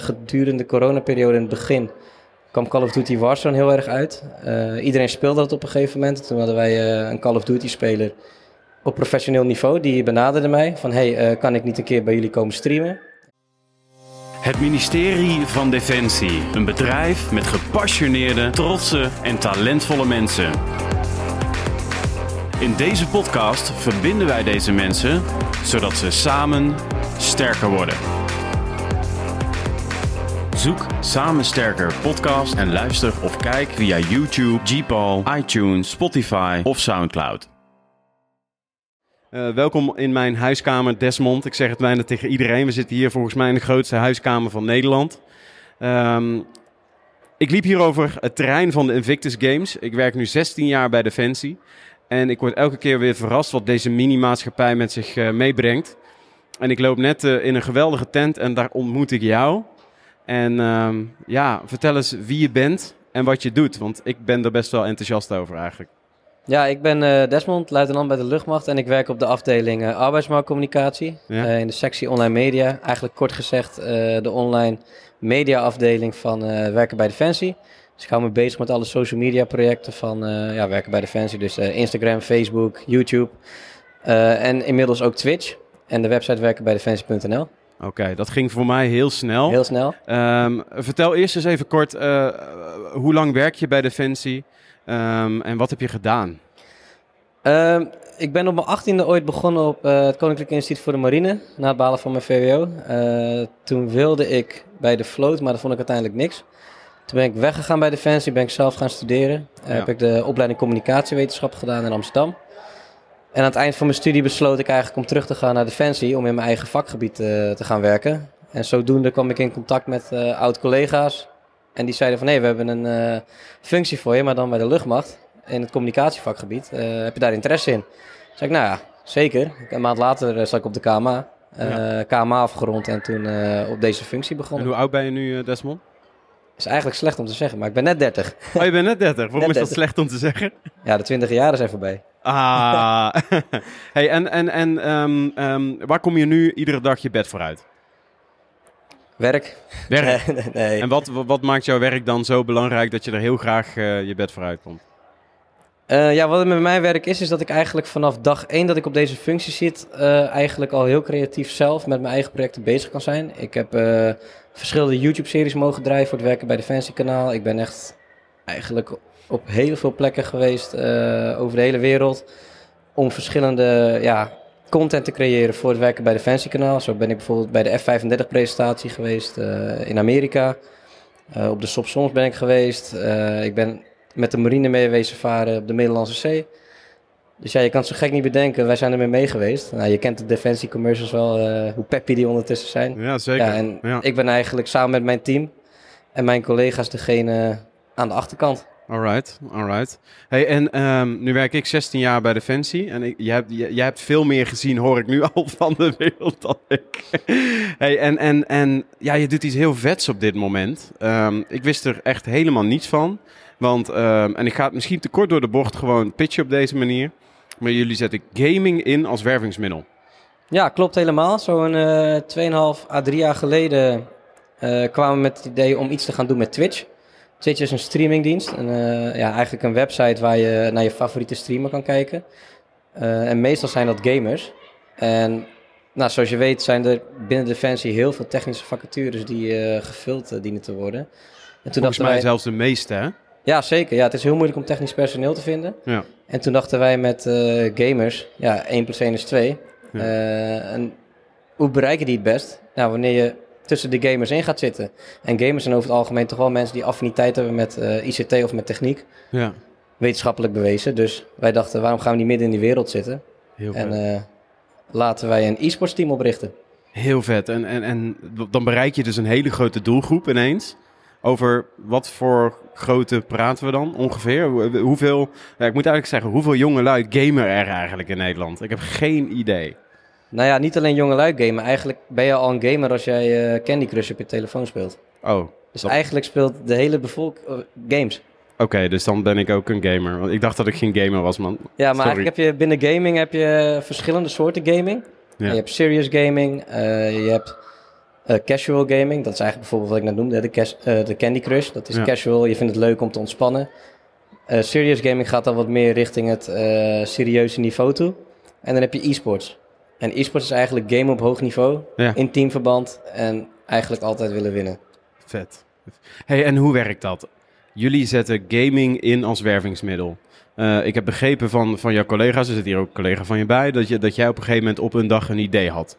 gedurende de coronaperiode in het begin kwam Call of Duty Warzone heel erg uit. Uh, iedereen speelde dat op een gegeven moment. Toen hadden wij uh, een Call of Duty speler op professioneel niveau. Die benaderde mij van, hey, kan ik niet een keer bij jullie komen streamen? Het ministerie van Defensie. Een bedrijf met gepassioneerde, trotse en talentvolle mensen. In deze podcast verbinden wij deze mensen zodat ze samen sterker worden. Zoek Samen Sterker podcast en luister of kijk via YouTube, Gpal, iTunes, Spotify of Soundcloud. Uh, welkom in mijn huiskamer Desmond. Ik zeg het bijna tegen iedereen. We zitten hier volgens mij in de grootste huiskamer van Nederland. Um, ik liep hier over het terrein van de Invictus Games. Ik werk nu 16 jaar bij Defensie. En ik word elke keer weer verrast wat deze mini-maatschappij met zich uh, meebrengt. En ik loop net uh, in een geweldige tent en daar ontmoet ik jou. En um, ja, vertel eens wie je bent en wat je doet. Want ik ben er best wel enthousiast over eigenlijk. Ja, ik ben uh, Desmond, luitenant bij de luchtmacht. En ik werk op de afdeling uh, arbeidsmarktcommunicatie. Ja. Uh, in de sectie online media. Eigenlijk kort gezegd de online media afdeling van werken bij Defensie. Dus ik hou me bezig met alle social media projecten van ja, werken bij Defensie. Dus Instagram, Facebook, YouTube. en inmiddels ook Twitch. En de website werken bij Defensie.nl. Oké, okay, dat ging voor mij heel snel. Heel snel. Um, vertel eerst eens even kort, uh, hoe lang werk je bij Defensie um, en wat heb je gedaan? Um, ik ben op mijn achttiende ooit begonnen op uh, het Koninklijk Instituut voor de Marine, na het balen van mijn VWO. Uh, toen wilde ik bij de vloot, maar dat vond ik uiteindelijk niks. Toen ben ik weggegaan bij Defensie, ben ik zelf gaan studeren. Ja. Heb ik de opleiding communicatiewetenschap gedaan in Amsterdam. En aan het eind van mijn studie besloot ik eigenlijk om terug te gaan naar Defensie om in mijn eigen vakgebied uh, te gaan werken. En zodoende kwam ik in contact met uh, oud-collega's. En die zeiden van hé, hey, we hebben een uh, functie voor je, maar dan bij de luchtmacht in het communicatievakgebied. heb je daar interesse in? Toen zei ik, nou ja, zeker. Een maand later zat ik op de KMA. Ja. KMA afgerond en toen op deze functie begonnen. En hoe oud ben je nu, Desmond? is eigenlijk slecht om te zeggen, maar ik ben net 30. Oh, je bent net 30. Waarom net is dat 30. slecht om te zeggen? Ja, de 20 jaren zijn voorbij. Ah. hey, en en, en um, um, waar kom je nu iedere dag je bed vooruit? Werk. Werk? Nee, nee. En wat, wat maakt jouw werk dan zo belangrijk dat je er heel graag uh, je bed vooruit komt? Uh, ja, wat het met mijn werk is, is dat ik eigenlijk vanaf dag één dat ik op deze functie zit, uh, eigenlijk al heel creatief zelf met mijn eigen projecten bezig kan zijn. Ik heb verschillende YouTube-series mogen draaien voor het werken bij Defensie kanaal. Ik ben echt eigenlijk op heel veel plekken geweest uh, over de hele wereld om verschillende ja, content te creëren voor het werken bij Defensie kanaal. Zo ben ik bijvoorbeeld bij de F-35 presentatie geweest uh, in Amerika. Uh, op de Sopsons ben ik geweest. ik ben met de marine mee wezen varen op de Middellandse Zee. Dus ja, je kan het zo gek niet bedenken. Wij zijn ermee mee geweest. Nou, je kent de Defensie commercials wel, uh, hoe peppy die ondertussen zijn. Ja, zeker. Ja, en ja. ik ben eigenlijk samen met mijn team en mijn collega's degene aan de achterkant. Alright, alright. Hey, en um, nu werk ik 16 jaar bij Defensie. En ik, jij, hebt, hebt veel meer gezien, hoor ik nu al, van de wereld dan ik. hey, en, en, en ja, je doet iets heel vets op dit moment. Um, ik wist er echt helemaal niets van. Want, um, en ik ga het misschien te kort door de bocht gewoon pitchen op deze manier. Maar jullie zetten gaming in als wervingsmiddel. Ja, klopt helemaal. Zo'n uh, 2,5 à 3 jaar geleden uh, kwamen we met het idee om iets te gaan doen met Twitch. Twitch is een streamingdienst. Een, uh, ja, eigenlijk een website waar je naar je favoriete streamer kan kijken. Uh, en meestal zijn dat gamers. En nou, zoals je weet zijn er binnen Defensie heel veel technische vacatures die uh, gevuld dienen te worden. En toen Volgens mij wij... zelfs de meeste, hè? Ja, zeker. Ja, het is heel moeilijk om technisch personeel te vinden. Ja. En toen dachten wij met gamers, ja, 1 plus 1 is 2. Ja. En hoe bereik je die het best? Nou, wanneer je tussen de gamers in gaat zitten. En gamers zijn over het algemeen toch wel mensen die affiniteit hebben met uh, ICT of met techniek. Ja. Wetenschappelijk bewezen. Dus wij dachten, waarom gaan we niet midden in die wereld zitten? Heel en uh, laten wij een e-sports team oprichten. Heel vet. En, en, en dan bereik je dus een hele grote doelgroep ineens. Over wat voor grootte praten we dan ongeveer? Hoeveel, ja, ik moet eigenlijk zeggen, hoeveel jonge lui gamer er eigenlijk in Nederland? Ik heb geen idee. Nou ja, niet alleen jonge lui gamen. Eigenlijk ben je al een gamer als jij uh, Candy Crush op je telefoon speelt. Oh. Dus dat... eigenlijk speelt de hele bevolking uh, games. Oké, okay, dus dan ben ik ook een gamer. Want ik dacht dat ik geen gamer was, man. Ja, maar Sorry. eigenlijk heb je binnen gaming heb je verschillende soorten gaming. Ja. Je hebt serious gaming, uh, je hebt Eh, casual gaming, dat is eigenlijk bijvoorbeeld wat ik net noemde, de, cas- eh, de Candy Crush. Dat is Ja. casual, je vindt het leuk om te ontspannen. Eh, serious gaming gaat dan wat meer richting het eh, serieuze niveau toe. En dan heb je e-sports. En e-sports is eigenlijk game op hoog niveau, Ja. in teamverband en eigenlijk altijd willen winnen. Vet. Hey, en hoe werkt dat? Jullie zetten gaming in als wervingsmiddel. Eh, ik heb begrepen van, van jouw collega's, er zit hier ook een collega van je bij, dat, je, dat jij op een gegeven moment op een dag een idee had.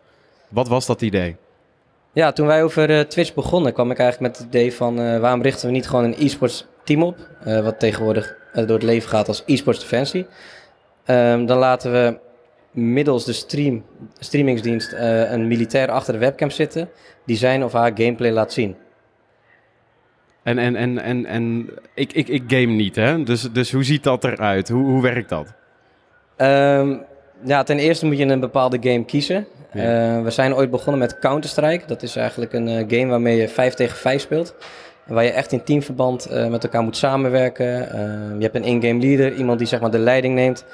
Wat was dat idee? Ja, toen wij over eh, Twitch begonnen, kwam ik eigenlijk met het idee van eh, waarom richten we niet gewoon een e-sports team op, wat tegenwoordig door het leven gaat als e-sports defensie. Ehm, dan laten we middels de stream, streamingsdienst eh, een militair achter de webcam zitten die zijn of haar gameplay laat zien. En, en, en, en, en ik, ik, ik game niet, hè? Dus, dus hoe ziet dat eruit? Hoe, hoe werkt dat? Ehm, ja, ten eerste moet je een bepaalde game kiezen. Ja. Eh, we zijn ooit begonnen met Counter-Strike. Dat is eigenlijk een eh, game waarmee je 5 tegen 5 speelt. Waar je echt in teamverband met elkaar moet samenwerken. Eh, je hebt een in-game leader, iemand die zeg maar de leiding neemt.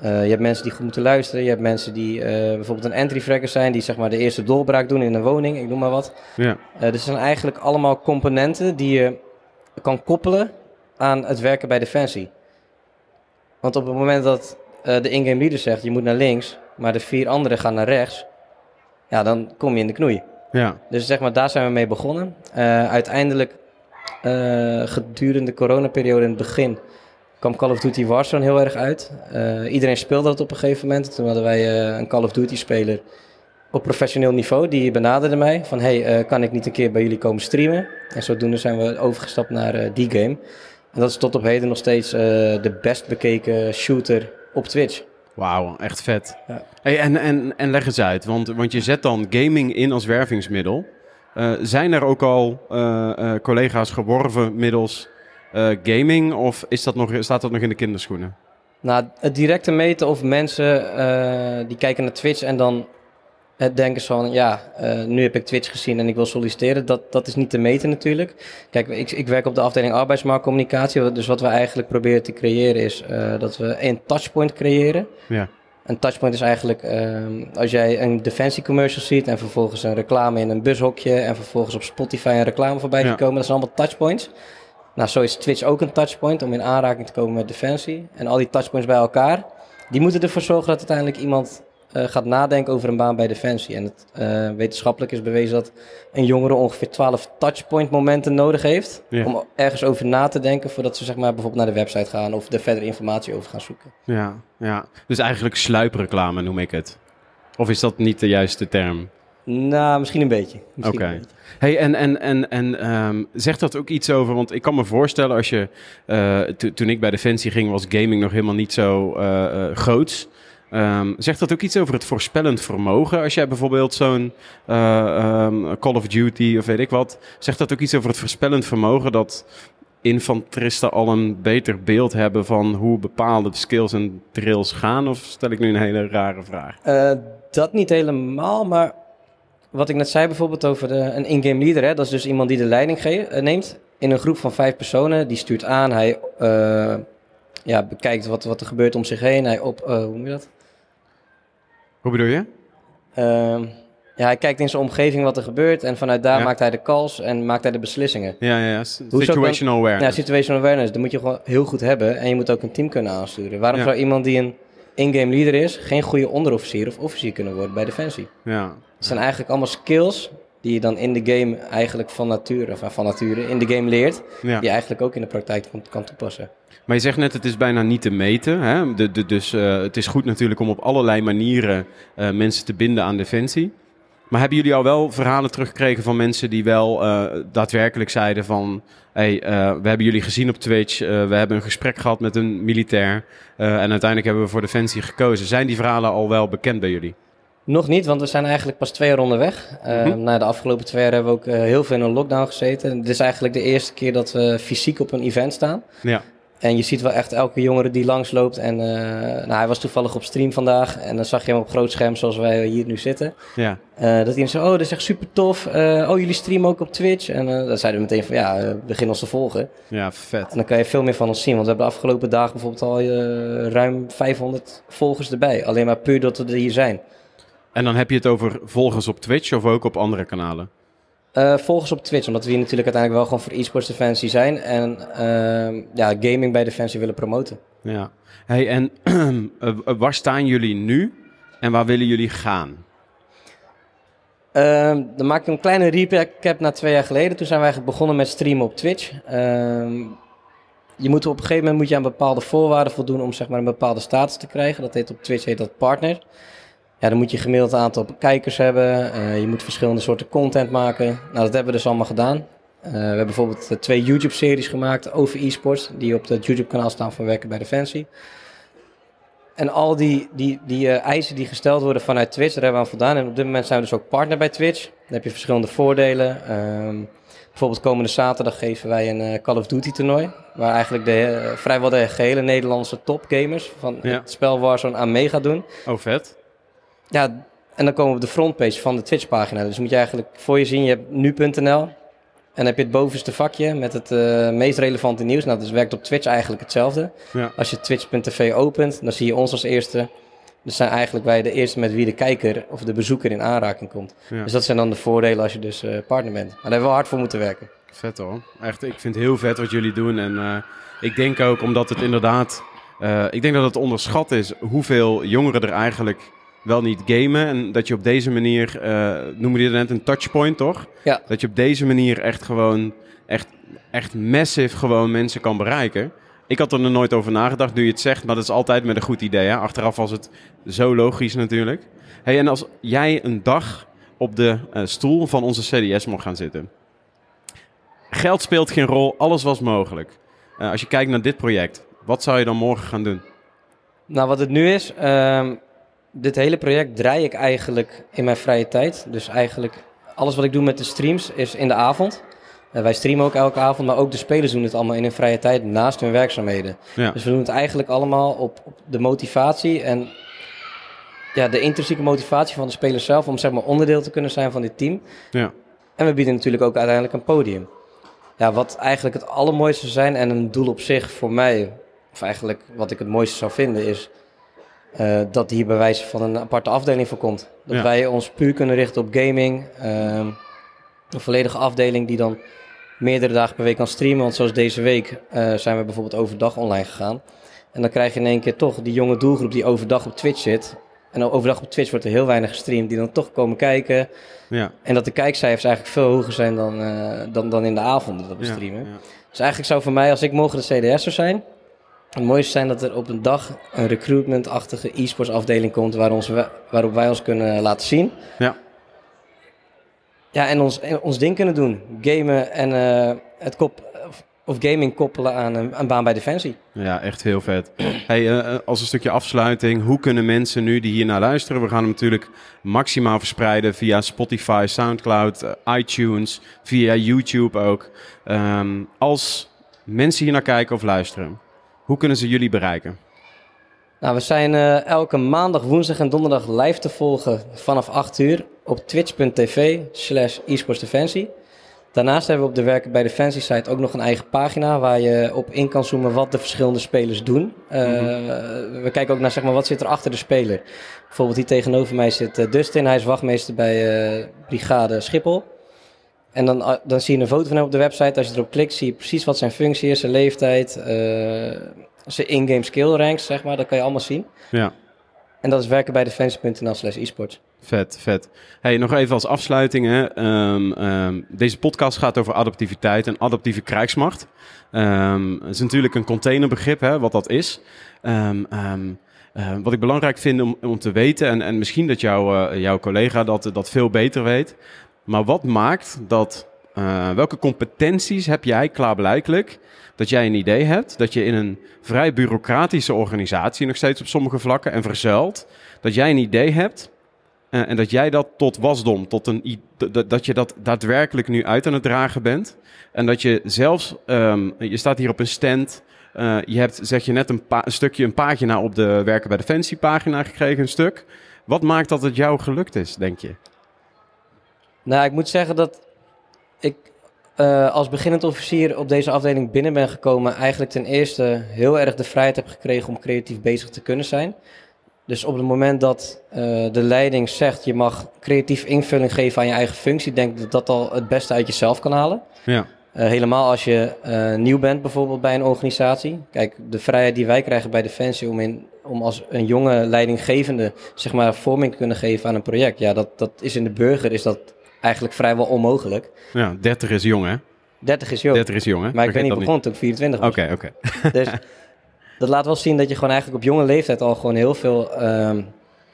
Eh, je hebt mensen die goed moeten luisteren. Je hebt mensen die eh, bijvoorbeeld een entry fragger zijn, die zeg maar de eerste doorbraak doen in een woning, ik noem maar wat. Ja, Eh, dus zijn eigenlijk allemaal componenten die je kan koppelen aan het werken bij Defensie. Want op het moment dat de in-game leader zegt je moet naar links, maar de vier anderen gaan naar rechts, ja, dan kom je in de knoei. ja, Dus zeg maar, daar zijn we mee begonnen. Uiteindelijk, gedurende de coronaperiode in het begin, kwam Call of Duty Warzone heel erg uit. Eh, iedereen speelde dat op een gegeven moment. Toen hadden wij eh, een Call of Duty speler op professioneel niveau. Die benaderde mij van, hey, eh, kan ik niet een keer bij jullie komen streamen? En zodoende zijn we overgestapt naar die game. En dat is tot op heden nog steeds de best bekeken shooter op Twitch. wauw, echt vet. Ja. Hey, en, en, en leg eens uit, want, want je zet dan gaming in als wervingsmiddel. Zijn er ook al collega's geworven middels gaming of is dat nog, staat dat nog in de kinderschoenen? Nou, het directe meten of mensen eh, die kijken naar Twitch en dan het denken ze van, ja, eh, nu heb ik Twitch gezien en ik wil solliciteren, dat, dat is niet te meten natuurlijk. Kijk, ik, ik werk op de afdeling arbeidsmarktcommunicatie, dus wat we eigenlijk proberen te creëren is eh, dat we een touchpoint creëren. Ja, Een touchpoint is eigenlijk ehm, als jij een defensie commercial ziet en vervolgens een reclame in een bushokje en vervolgens op Spotify een reclame voorbij Ja. ziet komen. Dat zijn allemaal touchpoints. Nou, zo is Twitch ook een touchpoint om in aanraking te komen met defensie. En al die touchpoints bij elkaar, die moeten ervoor zorgen dat uiteindelijk iemand eh, gaat nadenken over een baan bij defensie. En het, eh, wetenschappelijk is bewezen dat een jongere ongeveer 12 touchpoint momenten nodig heeft Ja. om ergens over na te denken voordat ze zeg maar bijvoorbeeld naar de website gaan of er verder informatie over gaan zoeken. ja, ja. Dus eigenlijk sluipreclame noem ik het. Of is dat niet de juiste term? Nou, misschien een beetje. Oké. Hey, en, en, en, en ehm, zegt dat ook iets over? Want ik kan me voorstellen als je. eh, to- toen ik bij Defensie ging, was gaming nog helemaal niet zo eh, groots. Ehm, zegt dat ook iets over het voorspellend vermogen? Als jij bijvoorbeeld zo'n eh, ehm, Call of Duty of weet ik wat. Zegt dat ook iets over het voorspellend vermogen dat infanteristen al een beter beeld hebben van hoe bepaalde skills en drills gaan? Of stel ik nu een hele rare vraag? Dat niet helemaal, maar wat ik net zei bijvoorbeeld over de, een in-game leader, hè, dat is dus iemand die de leiding eh, neemt in een groep van vijf personen. Die stuurt aan, hij eh, ja, bekijkt wat, wat er gebeurt om zich heen. Hij op, eh, hoe noem je dat? Hoe bedoel je? Ehm, ja, hij kijkt in zijn omgeving wat er gebeurt en vanuit daar Ja. maakt hij de calls en maakt hij de beslissingen. Ja, ja, ja. Situational Ja, awareness. situational awareness, dat moet je gewoon heel goed hebben en je moet ook een team kunnen aansturen. Waarom Ja. zou iemand die een in-game leader is, geen goede onderofficier of officier kunnen worden bij Defensie? Ja. Het zijn eigenlijk allemaal skills die je dan in de game eigenlijk van nature, of van nature in de game leert, ja. die je eigenlijk ook in de praktijk kan, kan toepassen. Maar je zegt net, het is bijna niet te meten. Hè? De, de, dus eh, het is goed natuurlijk om op allerlei manieren eh, mensen te binden aan defensie. Maar hebben jullie al wel verhalen teruggekregen van mensen die wel eh, daadwerkelijk zeiden van... Hey, eh, we hebben jullie gezien op Twitch, eh, we hebben een gesprek gehad met een militair... eh, en uiteindelijk hebben we voor defensie gekozen. Zijn die verhalen al wel bekend bij jullie? Nog niet, want we zijn eigenlijk pas twee jaar onderweg. Uh, Mhm. Na de afgelopen twee jaar hebben we ook eh, heel veel in een lockdown gezeten. Dit is eigenlijk de eerste keer dat we fysiek op een event staan. Ja. En je ziet wel echt elke jongere die langsloopt. En eh, nou, hij was toevallig op stream vandaag. En dan zag je hem op groot scherm zoals wij hier nu zitten. Ja, Eh, dat hij zei, oh, dat is echt super tof. Oh, jullie streamen ook op Twitch. En dan zeiden we meteen van, ja, begin ons te volgen. ja vet. En dan kan je veel meer van ons zien. Want we hebben de afgelopen dagen bijvoorbeeld al ruim 500 volgers erbij. Alleen maar puur dat we er hier zijn. En dan heb je het over volgers op Twitch of ook op andere kanalen? Uh, volg ons op Twitch, omdat we hier natuurlijk uiteindelijk wel gewoon voor e-sports Defensie zijn. En uh, ja, gaming bij Defensie willen promoten. Ja. Hey, en waar staan jullie nu en waar willen jullie gaan? Uh, dan maak ik een kleine recap na twee jaar geleden. Toen zijn wij eigenlijk begonnen met streamen op Twitch. Ehm, je moet op een gegeven moment moet je aan bepaalde voorwaarden voldoen om zeg maar, een bepaalde status te krijgen. Dat heet op Twitch heet dat partner. Ja, dan moet je gemiddeld aantal kijkers hebben. Uh, je moet verschillende soorten content maken. Nou, dat hebben we dus allemaal gedaan. Uh, we hebben bijvoorbeeld eh, twee YouTube-series gemaakt over e-sports, die op het YouTube-kanaal staan van Werken bij Defensie. En al die, die, die uh, eisen die gesteld worden vanuit Twitch, daar hebben we aan voldaan. En op dit moment zijn we dus ook partner bij Twitch. Dan heb je verschillende voordelen. Um, bijvoorbeeld komende zaterdag geven wij een Call of Duty toernooi. Waar eigenlijk de, vrijwel de gehele Nederlandse topgamers van ja. het spel Warzone aan mee gaan doen. Oh, vet. Ja, en dan komen we op de frontpage van de Twitch-pagina. Dus moet je eigenlijk voor je zien, je hebt nu.nl. En dan heb je het bovenste vakje met het uh, meest relevante nieuws. Nou, dat werkt op Twitch eigenlijk hetzelfde. Ja. Als je twitch.tv opent, dan zie je ons als eerste. Dus zijn eigenlijk wij de eerste met wie de kijker of de bezoeker in aanraking komt. Ja. Dus dat zijn dan de voordelen als je dus uh, partner bent. Maar daar hebben we hard voor moeten werken. Vet hoor. Echt, ik vind het heel vet wat jullie doen. En uh, ik denk ook omdat het inderdaad... ik denk dat het onderschat is hoeveel jongeren er eigenlijk wel niet gamen. En dat je op deze manier, uh, noemde je net een touchpoint, toch? Ja. Dat je op deze manier echt gewoon, echt, echt massive gewoon mensen kan bereiken. Ik had er nog nooit over nagedacht, nu je het zegt, maar dat is altijd met een goed idee. Hè? Achteraf was het zo logisch natuurlijk. Hey, en als jij een dag op de uh, stoel van onze CDS mocht gaan zitten. Geld speelt geen rol, alles was mogelijk. Uh, als je kijkt naar dit project, wat zou je dan morgen gaan doen? Nou, wat het nu is, um, dit hele project draai ik eigenlijk in mijn vrije tijd. Dus eigenlijk alles wat ik doe met de streams is in de avond. Uh, wij streamen ook elke avond, maar ook de spelers doen het allemaal in hun vrije tijd naast hun werkzaamheden. Ja. Dus we doen het eigenlijk allemaal op, op, de motivatie en ja, de intrinsieke motivatie van de spelers zelf om zeg maar onderdeel te kunnen zijn van dit team. Ja. En we bieden natuurlijk ook uiteindelijk een podium. Ja, wat eigenlijk het allermooiste zijn en een doel op zich voor mij, of eigenlijk wat ik het mooiste zou vinden, is uh, dat hier bij wijze van een aparte afdeling voor komt. Dat wij ons puur kunnen richten op gaming. Uh, een volledige afdeling die dan meerdere dagen per week kan streamen. Want zoals deze week uh, zijn we bijvoorbeeld overdag online gegaan. En dan krijg je in één keer toch die jonge doelgroep die overdag op Twitch zit. En overdag op Twitch wordt er heel weinig gestreamd, die dan toch komen kijken. Ja. En dat de kijkcijfers eigenlijk veel hoger zijn dan, uh, dan, dan in de avonden dat we streamen. Ja, ja. Dus eigenlijk zou voor mij, als ik morgen de CDS zou zijn, het mooiste zijn dat er op een dag een recruitment-achtige e-sports afdeling komt waar ons, waarop wij ons kunnen laten zien. Ja. Ja, en ons, ons ding kunnen doen. Gamen en uh, het kop, of gaming koppelen aan een, baan bij Defensie. Ja, echt heel vet. Hey, uh, als een stukje afsluiting, hoe kunnen mensen nu die hier naar luisteren? We gaan hem natuurlijk maximaal verspreiden via Spotify, Soundcloud, uh, iTunes, via YouTube ook. Um, als mensen hier naar kijken of luisteren, hoe kunnen ze jullie bereiken? Nou, we zijn uh, elke maandag, woensdag en donderdag live te volgen vanaf 8 uur op twitch.tv slash esportsdefensie. Daarnaast hebben we op de Werken bij Defensie site ook nog een eigen pagina waar je op in kan zoomen wat de verschillende spelers doen. Uh, mm-hmm. We kijken ook naar zeg maar, wat zit er achter de speler. Bijvoorbeeld hier tegenover mij zit uh, Dustin, hij is wachtmeester bij Brigade Schiphol. En dan, dan zie je een foto van hem op de website. Als je erop klikt, zie je precies wat zijn functie is, zijn leeftijd, uh, zijn in-game skill ranks, zeg maar. Dat kan je allemaal zien. Ja. En dat is werken bij defensie.nl slash esports. Vet, vet. Hey, nog even als afsluiting. Hè. Um, um, deze podcast gaat over adaptiviteit en adaptieve krijgsmacht. Um, het is natuurlijk een containerbegrip, hè, wat dat is. Uh, wat ik belangrijk vind om, om te weten, en, en misschien dat jou, uh, jouw collega dat, dat veel beter weet, maar wat maakt dat, uh, welke competenties heb jij klaarblijkelijk dat jij een idee hebt, dat je in een vrij bureaucratische organisatie nog steeds op sommige vlakken en verzuild, dat jij een idee hebt uh, en dat jij dat tot wasdom, tot een, dat je dat daadwerkelijk nu uit aan het dragen bent. En dat je zelfs, um, je staat hier op een stand, uh, je hebt, zeg je net, een, een, stukje, een pagina op de Werken bij Defensie pagina gekregen, een stuk. Wat maakt dat het jou gelukt is, denk je? Nou, ik moet zeggen dat ik uh, als beginnend officier op deze afdeling binnen ben gekomen, eigenlijk ten eerste heel erg de vrijheid heb gekregen om creatief bezig te kunnen zijn. Dus op het moment dat eh, de leiding zegt je mag creatief invulling geven aan je eigen functie, denk ik dat dat al het beste uit jezelf kan halen. Ja, Eh, helemaal als je eh, nieuw bent bijvoorbeeld bij een organisatie. Kijk, de vrijheid die wij krijgen bij Defensie om, in, om als een jonge leidinggevende zeg maar, vorming te kunnen geven aan een project. Ja, dat, dat is in de burger is dat eigenlijk vrijwel onmogelijk. ja 30 is jong, hè? 30 is jong. 30 is jong, hè? Maar ik ben niet begonnen toen ik 24 was. Oké, oké. Dus dat laat wel zien dat je gewoon eigenlijk op jonge leeftijd al gewoon heel veel ehm,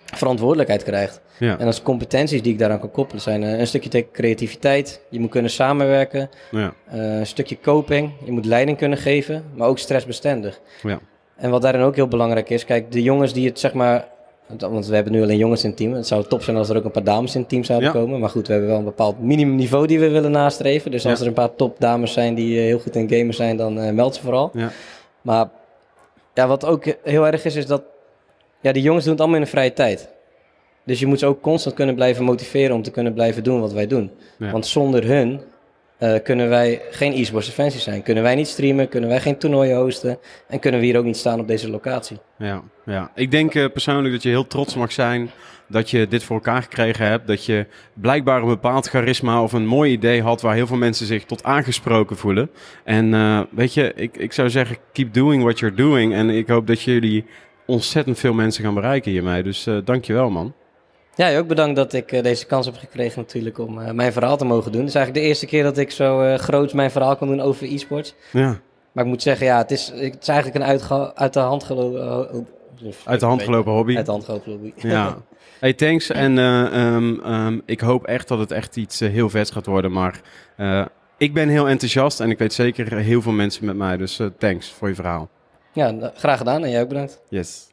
verantwoordelijkheid krijgt. Ja, En als competenties die ik daaraan kan koppelen zijn eh, een stukje te- creativiteit. Je moet kunnen samenwerken. ja, eh, een stukje coping. Je moet leiding kunnen geven, maar ook stressbestendig. ja. En wat daarin ook heel belangrijk is, kijk, de jongens die het zeg maar. Want we hebben nu alleen jongens in het team. Het zou top zijn als er ook een paar dames in het team zouden Ja. komen. Maar goed, we hebben wel een bepaald minimumniveau die we willen nastreven. Dus als Ja. er een paar topdames zijn die eh, heel goed in gamen zijn, dan eh, meld ze vooral. Ja. Maar ja, wat ook heel erg is, is dat ja, die jongens doen het allemaal in de vrije tijd. Dus je moet ze ook constant kunnen blijven motiveren om te kunnen blijven doen wat wij doen. Want zonder hun eh, kunnen wij geen e-sports defensie zijn. Kunnen wij niet streamen, kunnen wij geen toernooien hosten en kunnen we hier ook niet staan op deze locatie. Ja, ja. Ik denk eh, persoonlijk dat je heel trots mag zijn dat je dit voor elkaar gekregen hebt. Dat je blijkbaar een bepaald charisma of een mooi idee had waar heel veel mensen zich tot aangesproken voelen. En eh, weet je, ik, ik zou zeggen, keep doing what you're doing. En ik hoop dat jullie ontzettend veel mensen gaan bereiken hiermee. Dus eh dankjewel man. Ja, ook bedankt dat ik eh, deze kans heb gekregen natuurlijk om eh, mijn verhaal te mogen doen. Het is eigenlijk de eerste keer dat ik zo eh groot mijn verhaal kan doen over e-sports. Ja, Maar ik moet zeggen, ja, het is, het is eigenlijk een uit de hand gelopen... uit de hand gelopen hobby. Uit de hand gelopen hobby. Ja. Hey, thanks. En eh, ehm, ehm, ik hoop echt dat het echt iets heel vets gaat worden. Maar ik ben heel enthousiast en ik weet zeker heel veel mensen met mij. Dus thanks voor je verhaal. ja, graag gedaan en jij ook bedankt. Yes.